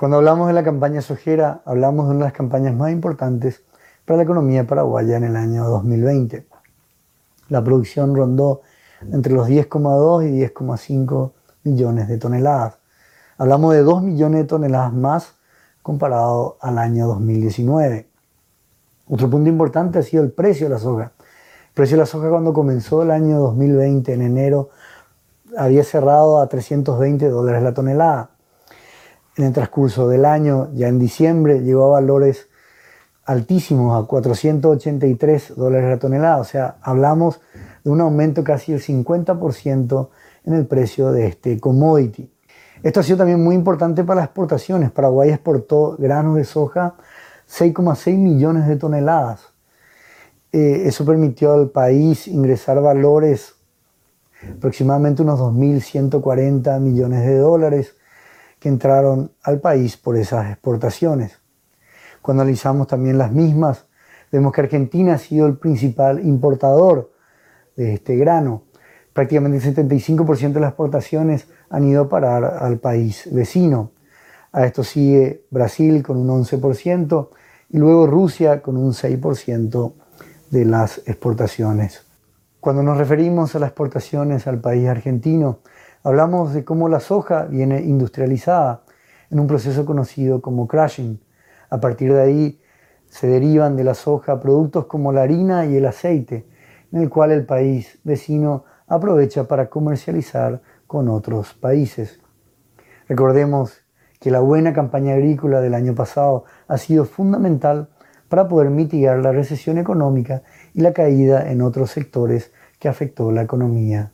Cuando hablamos de la campaña sojera, hablamos de una de las campañas más importantes para la economía paraguaya en el año 2020. La producción rondó entre los 10,2 y 10,5 millones de toneladas. Hablamos de 2 millones de toneladas más comparado al año 2019. Otro punto importante ha sido el precio de la soja. El precio de la soja cuando comenzó el año 2020, en enero, había cerrado a 320 dólares la tonelada. En el transcurso del año, ya en diciembre, llegó a valores altísimos, a 483 dólares la tonelada. O sea, hablamos de un aumento casi del 50% en el precio de este commodity. Esto ha sido también muy importante para las exportaciones. Paraguay exportó granos de soja 6,6 millones de toneladas. Eh, eso permitió al país ingresar valores aproximadamente unos 2.140 millones de dólares que entraron al país por esas exportaciones. Cuando analizamos también las mismas, vemos que Argentina ha sido el principal importador de este grano. Prácticamente el 75% de las exportaciones han ido a parar al país vecino. A esto sigue Brasil con un 11% y luego Rusia con un 6% de las exportaciones. Cuando nos referimos a las exportaciones al país argentino, hablamos de cómo la soja viene industrializada en un proceso conocido como crushing. A partir de ahí se derivan de la soja productos como la harina y el aceite, en el cual el país vecino aprovecha para comercializar con otros países. Recordemos que la buena campaña agrícola del año pasado ha sido fundamental para poder mitigar la recesión económica y la caída en otros sectores que afectó la economía.